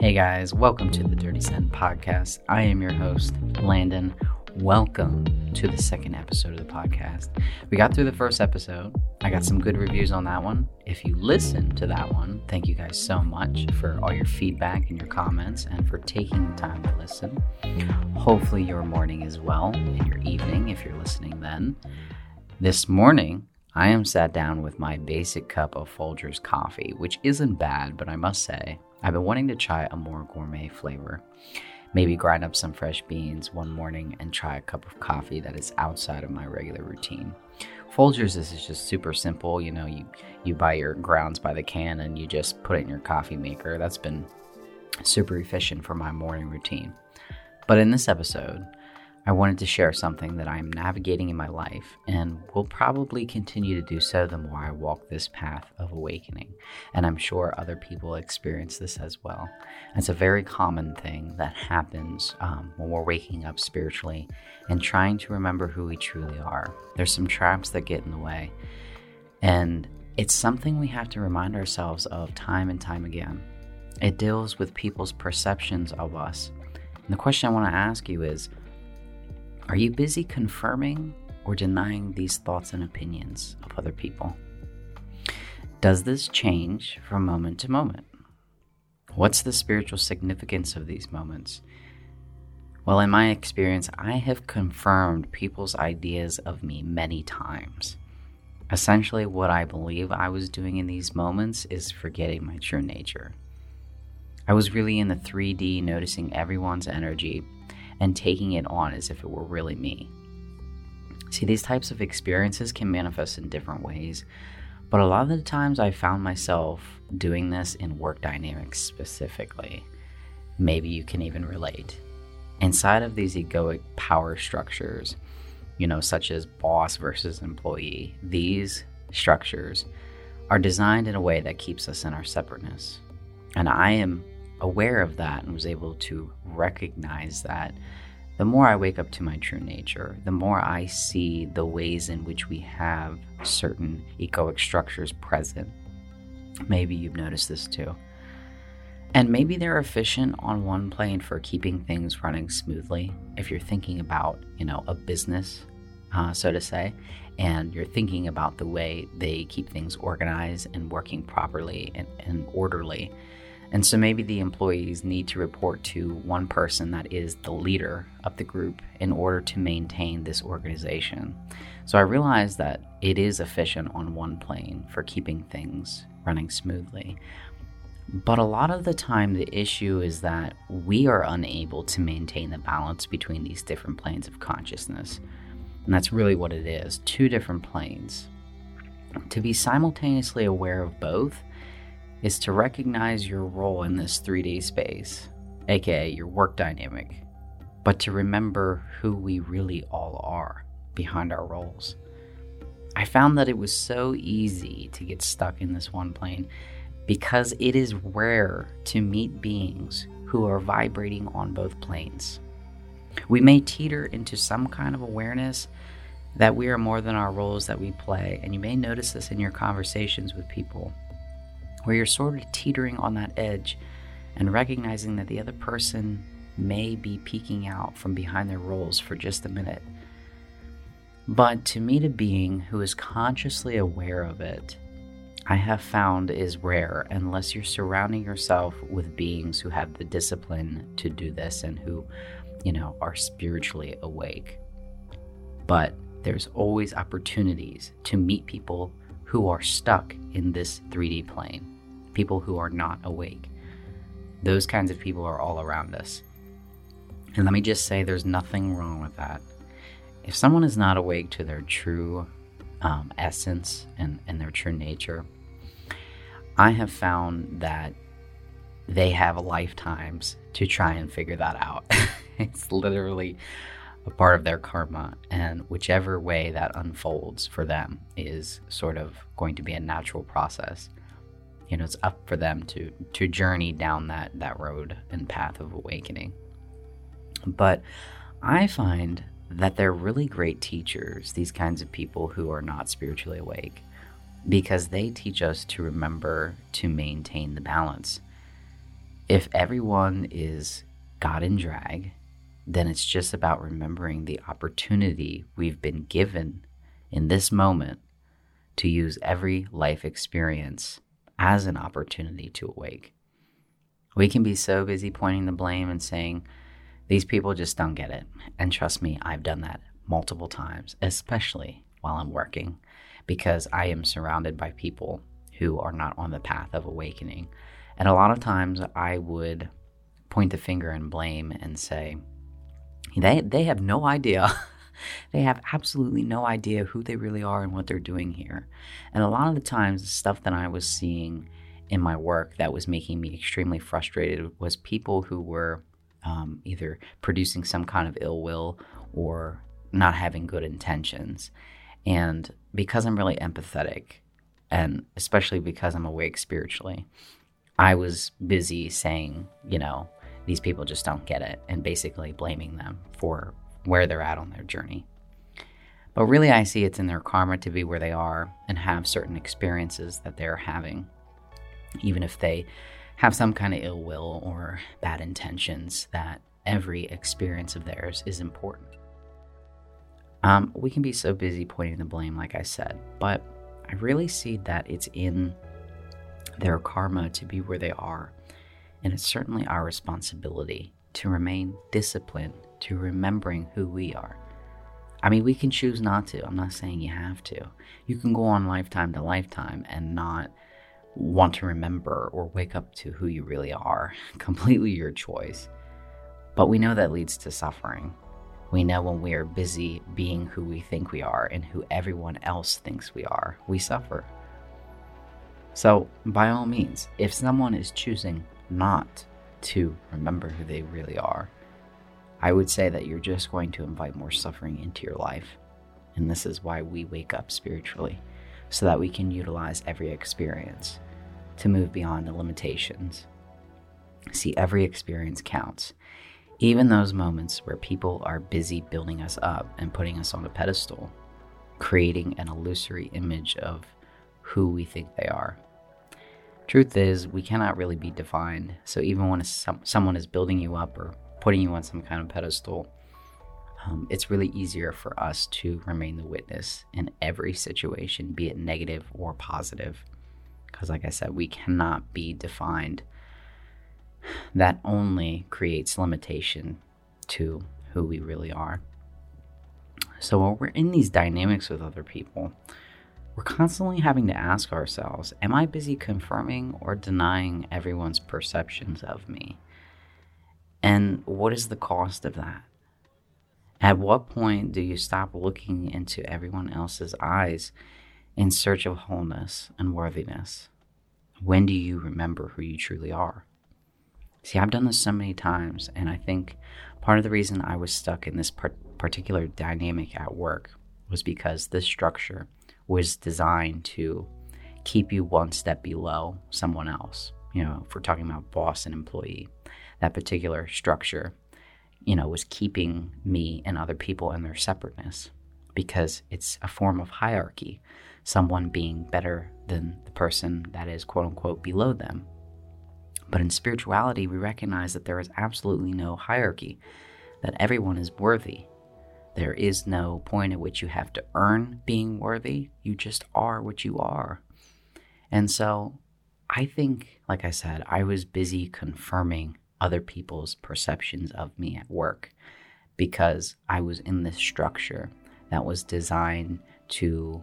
Hey guys, welcome to the Dirty Zen podcast. I am your host, Landon. Welcome to the second episode of the podcast. We got through the first episode. I got some good reviews on that one. If you listened to that one, thank you guys so much for all your feedback and your comments and for taking the time to listen. Hopefully, your morning is well and your evening if you're listening then. This morning, I am sat down with my basic cup of Folgers coffee, which isn't bad, but I must say, I've been wanting to try a more gourmet flavor. Maybe grind up some fresh beans one morning and try a cup of coffee that is outside of my regular routine. Folgers this is just super simple. You know, you you buy your grounds by the can and you just put it in your coffee maker. That's been super efficient for my morning routine. But in this episode, I wanted to share something that I'm navigating in my life and will probably continue to do so the more I walk this path of awakening. And I'm sure other people experience this as well. It's a very common thing that happens um, when we're waking up spiritually and trying to remember who we truly are. There's some traps that get in the way. And it's something we have to remind ourselves of time and time again. It deals with people's perceptions of us. And the question I want to ask you is, are you busy confirming or denying these thoughts and opinions of other people? Does this change from moment to moment? What's the spiritual significance of these moments? Well, in my experience, I have confirmed people's ideas of me many times. Essentially, what I believe I was doing in these moments is forgetting my true nature. I was really in the 3D, noticing everyone's energy, and taking it on as if it were really me. See, these types of experiences can manifest in different ways, but a lot of the times I found myself doing this in work dynamics specifically. Maybe you can even relate. Inside of these egoic power structures, you know, such as boss versus employee, these structures are designed in a way that keeps us in our separateness. And I am aware of that and was able to recognize that, the more I wake up to my true nature, the more I see the ways in which we have certain egoic structures present. Maybe you've noticed this too. And maybe they're efficient on one plane for keeping things running smoothly. If you're thinking about, you know, a business, uh, so to say, and you're thinking about the way they keep things organized and working properly and, and orderly, and so maybe the employees need to report to one person that is the leader of the group in order to maintain this organization. So I realized that it is efficient on one plane for keeping things running smoothly. But a lot of the time, the issue is that we are unable to maintain the balance between these different planes of consciousness. And that's really what it is two different planes. To be simultaneously aware of both is to recognize your role in this 3D space, aka your work dynamic, but to remember who we really all are behind our roles. I found that it was so easy to get stuck in this one plane because it is rare to meet beings who are vibrating on both planes. We may teeter into some kind of awareness that we are more than our roles that we play, and you may notice this in your conversations with people where you're sort of teetering on that edge and recognizing that the other person may be peeking out from behind their roles for just a minute. But to meet a being who is consciously aware of it, I have found is rare unless you're surrounding yourself with beings who have the discipline to do this and who, you know, are spiritually awake. But there's always opportunities to meet people who are stuck in this 3D plane people who are not awake. Those kinds of people are all around us. And let me just say there's nothing wrong with that. If someone is not awake to their true um, essence and, and their true nature, I have found that they have lifetimes to try and figure that out. it's literally a part of their karma, and whichever way that unfolds for them is sort of going to be a natural process. You know it's up for them to to journey down that that road and path of awakening. But i find that they're really great teachers these kinds of people who are not spiritually awake because they teach us to remember to maintain the balance. If everyone is God in drag, then it's just about remembering the opportunity we've been given in this moment to use every life experience as an opportunity to awake. We can be so busy pointing the blame and saying, these people just don't get it. And trust me, I've done that multiple times, especially while I'm working, because I am surrounded by people who are not on the path of awakening. And a lot of times I would point the finger and blame and say, they, they have no idea. they have absolutely no idea who they really are and what they're doing here. And a lot of the times, the stuff that I was seeing in my work that was making me extremely frustrated was people who were um, either producing some kind of ill will or not having good intentions. And because I'm really empathetic, and especially because I'm awake spiritually, I was busy saying, you know, these people just don't get it and basically blaming them for where they're at on their journey. But really, I see it's in their karma to be where they are and have certain experiences that they're having, even if they have some kind of ill will or bad intentions, that every experience of theirs is important. Um, we can be so busy pointing the blame, like I said, but I really see that it's in their karma to be where they are and it's certainly our responsibility to remain disciplined to remembering who we are. I mean, we can choose not to. I'm not saying you have to. You can go on lifetime to lifetime and not want to remember or wake up to who you really are. Completely your choice. But we know that leads to suffering. We know when we are busy being who we think we are and who everyone else thinks we are, we suffer. So, by all means, if someone is choosing not to remember who they really are, I would say that you're just going to invite more suffering into your life. And this is why we wake up spiritually, so that we can utilize every experience to move beyond the limitations. See, every experience counts. Even those moments where people are busy building us up and putting us on a pedestal, creating an illusory image of who we think they are. Truth is, we cannot really be defined. So even when some, someone is building you up or putting you on some kind of pedestal, um, it's really easier for us to remain the witness in every situation, be it negative or positive. Because, like I said, we cannot be defined. That only creates limitation to who we really are. So, when we're in these dynamics with other people, we're constantly having to ask ourselves Am I busy confirming or denying everyone's perceptions of me? And what is the cost of that? At what point do you stop looking into everyone else's eyes in search of wholeness and worthiness? When do you remember who you truly are? See, I've done this so many times, and I think part of the reason I was stuck in this particular dynamic at work was because this structure was designed to keep you one step below someone else. You know, if we're talking about boss and employee, that particular structure, you know, was keeping me and other people in their separateness because it's a form of hierarchy, someone being better than the person that is quote unquote below them. But in spirituality, we recognize that there is absolutely no hierarchy, that everyone is worthy, there is no point at which you have to earn being worthy. You just are what you are. And so I think, like I said, I was busy confirming other people's perceptions of me at work because I was in this structure that was designed to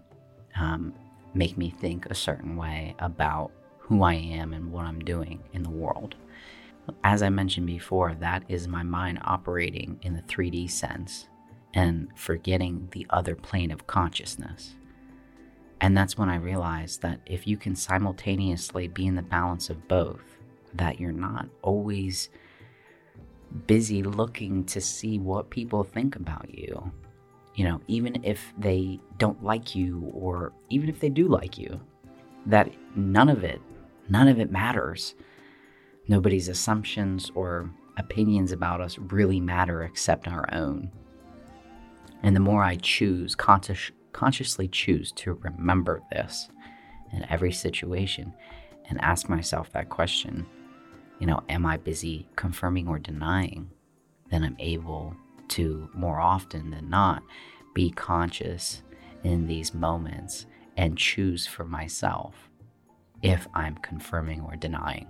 um, make me think a certain way about who I am and what I'm doing in the world. As I mentioned before, that is my mind operating in the 3D sense and forgetting the other plane of consciousness. And that's when I realized that if you can simultaneously be in the balance of both, that you're not always busy looking to see what people think about you. You know, even if they don't like you, or even if they do like you, that none of it, none of it matters. Nobody's assumptions or opinions about us really matter except our own. And the more I choose, conscious, consciously choose to remember this in every situation and ask myself that question you know, am I busy confirming or denying? Then I'm able to more often than not be conscious in these moments and choose for myself if I'm confirming or denying.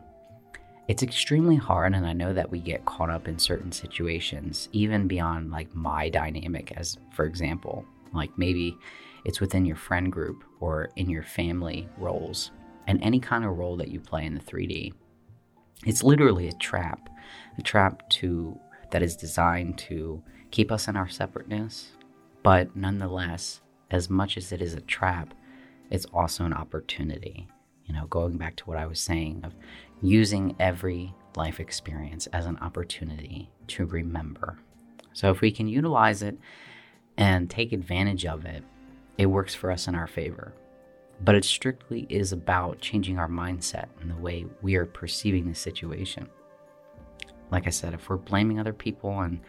It's extremely hard, and I know that we get caught up in certain situations, even beyond like my dynamic, as for example, like maybe it's within your friend group or in your family roles, and any kind of role that you play in the 3D. It's literally a trap, a trap to that is designed to keep us in our separateness, but nonetheless, as much as it is a trap, it's also an opportunity. You know, going back to what I was saying of using every life experience as an opportunity to remember. So if we can utilize it and take advantage of it, it works for us in our favor. But it strictly is about changing our mindset and the way we are perceiving the situation. Like I said, if we're blaming other people and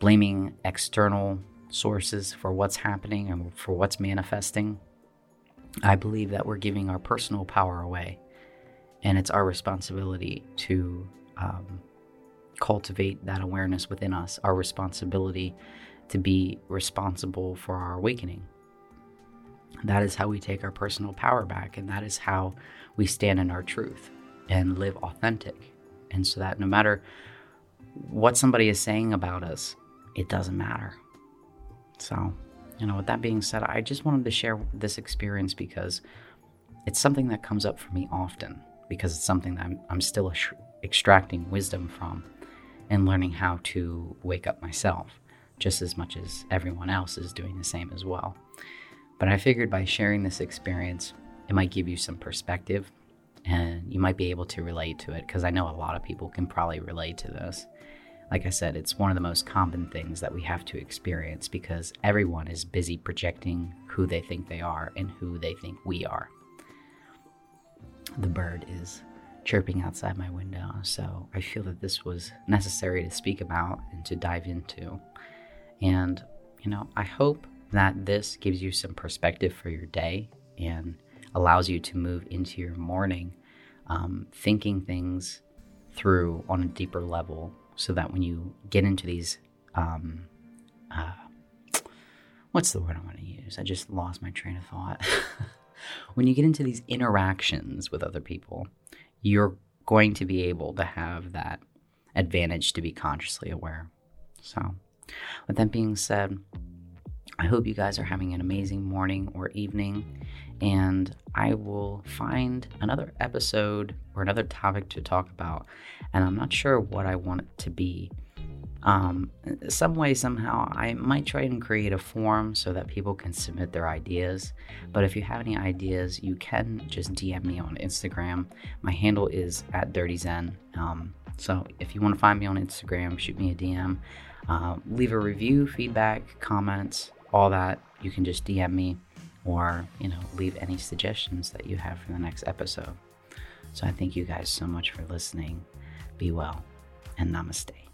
blaming external sources for what's happening and for what's manifesting, I believe that we're giving our personal power away. And it's our responsibility to um, cultivate that awareness within us, our responsibility to be responsible for our awakening. That is how we take our personal power back, and that is how we stand in our truth and live authentic. And so that no matter what somebody is saying about us, it doesn't matter. So, you know, with that being said, I just wanted to share this experience because it's something that comes up for me often because it's something that I'm, I'm still extracting wisdom from and learning how to wake up myself just as much as everyone else is doing the same as well. But I figured by sharing this experience, it might give you some perspective and you might be able to relate to it because I know a lot of people can probably relate to this. Like I said, it's one of the most common things that we have to experience because everyone is busy projecting who they think they are and who they think we are. The bird is chirping outside my window, so I feel that this was necessary to speak about and to dive into. And, you know, I hope that this gives you some perspective for your day and allows you to move into your morning um, thinking things through on a deeper level so that when you get into these um, uh, what's the word I want to use? I just lost my train of thought. when you get into these interactions with other people, you're going to be able to have that advantage to be consciously aware. So, with that being said, I hope you guys are having an amazing morning or evening, and I will find another episode or another topic to talk about. And I'm not sure what I want it to be. Um, some way, somehow, I might try and create a form so that people can submit their ideas. But if you have any ideas, you can just DM me on Instagram. My handle is at Dirty Zen. Um, so if you want to find me on Instagram, shoot me a DM. Uh, leave a review, feedback, comments, all that. You can just DM me or, you know, leave any suggestions that you have for the next episode. So I thank you guys so much for listening. Be well and namaste.